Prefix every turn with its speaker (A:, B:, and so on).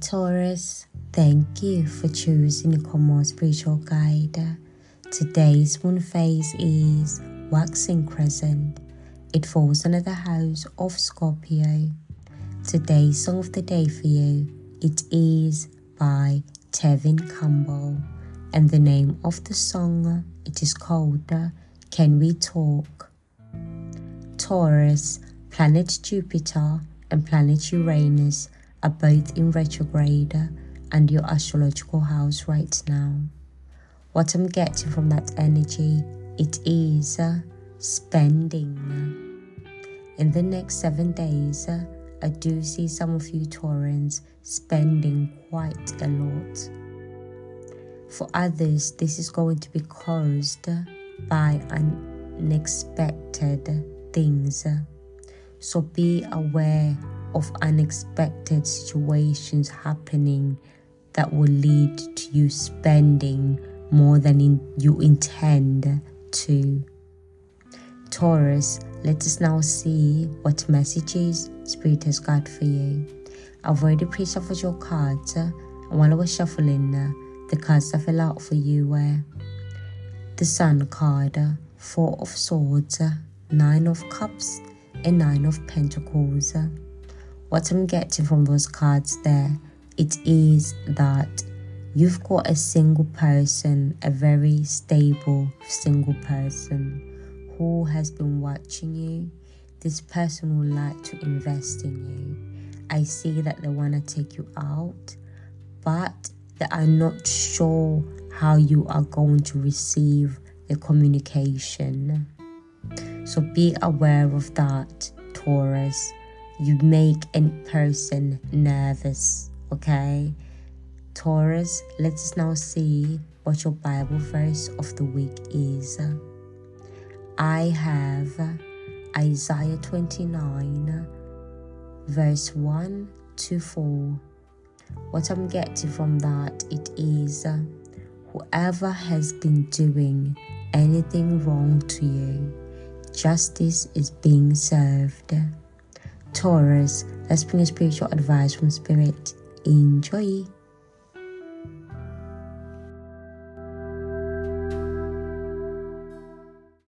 A: Taurus, thank you for choosing to come on spiritual guide. Today's moon phase is waxing crescent. It falls under the house of Scorpio. Today's song of the day for you, it is by Tevin Campbell. And the name of the song, it is called Can We Talk? Taurus, planet Jupiter and planet Uranus are both in retrograde and your astrological house right now. What I'm getting from that energy, it is uh, spending. In the next seven days, uh, I do see some of you Taurans spending quite a lot. For others, this is going to be caused by unexpected things. So be aware of unexpected situations happening that will lead to you spending more than in, you intend to. Taurus, let us now see what messages Spirit has got for you. I've already pre-shuffled your cards, and while I was shuffling, uh, the cards that fell out for you were the Sun card, uh, Four of Swords, uh, Nine of Cups, and Nine of Pentacles. What I'm getting from those cards there, it is that you've got a single person, a very stable single person who has been watching you. This person would like to invest in you. I see that they want to take you out, but they are not sure how you are going to receive the communication. So be aware of that, Taurus you make a person nervous, okay? Taurus, let us now see what your Bible verse of the week is. I have Isaiah 29, verse 1 to 4. What I'm getting from that, it is whoever has been doing anything wrong to you, justice is being served. Taurus, let's bring a spiritual advice from Spirit. Enjoy.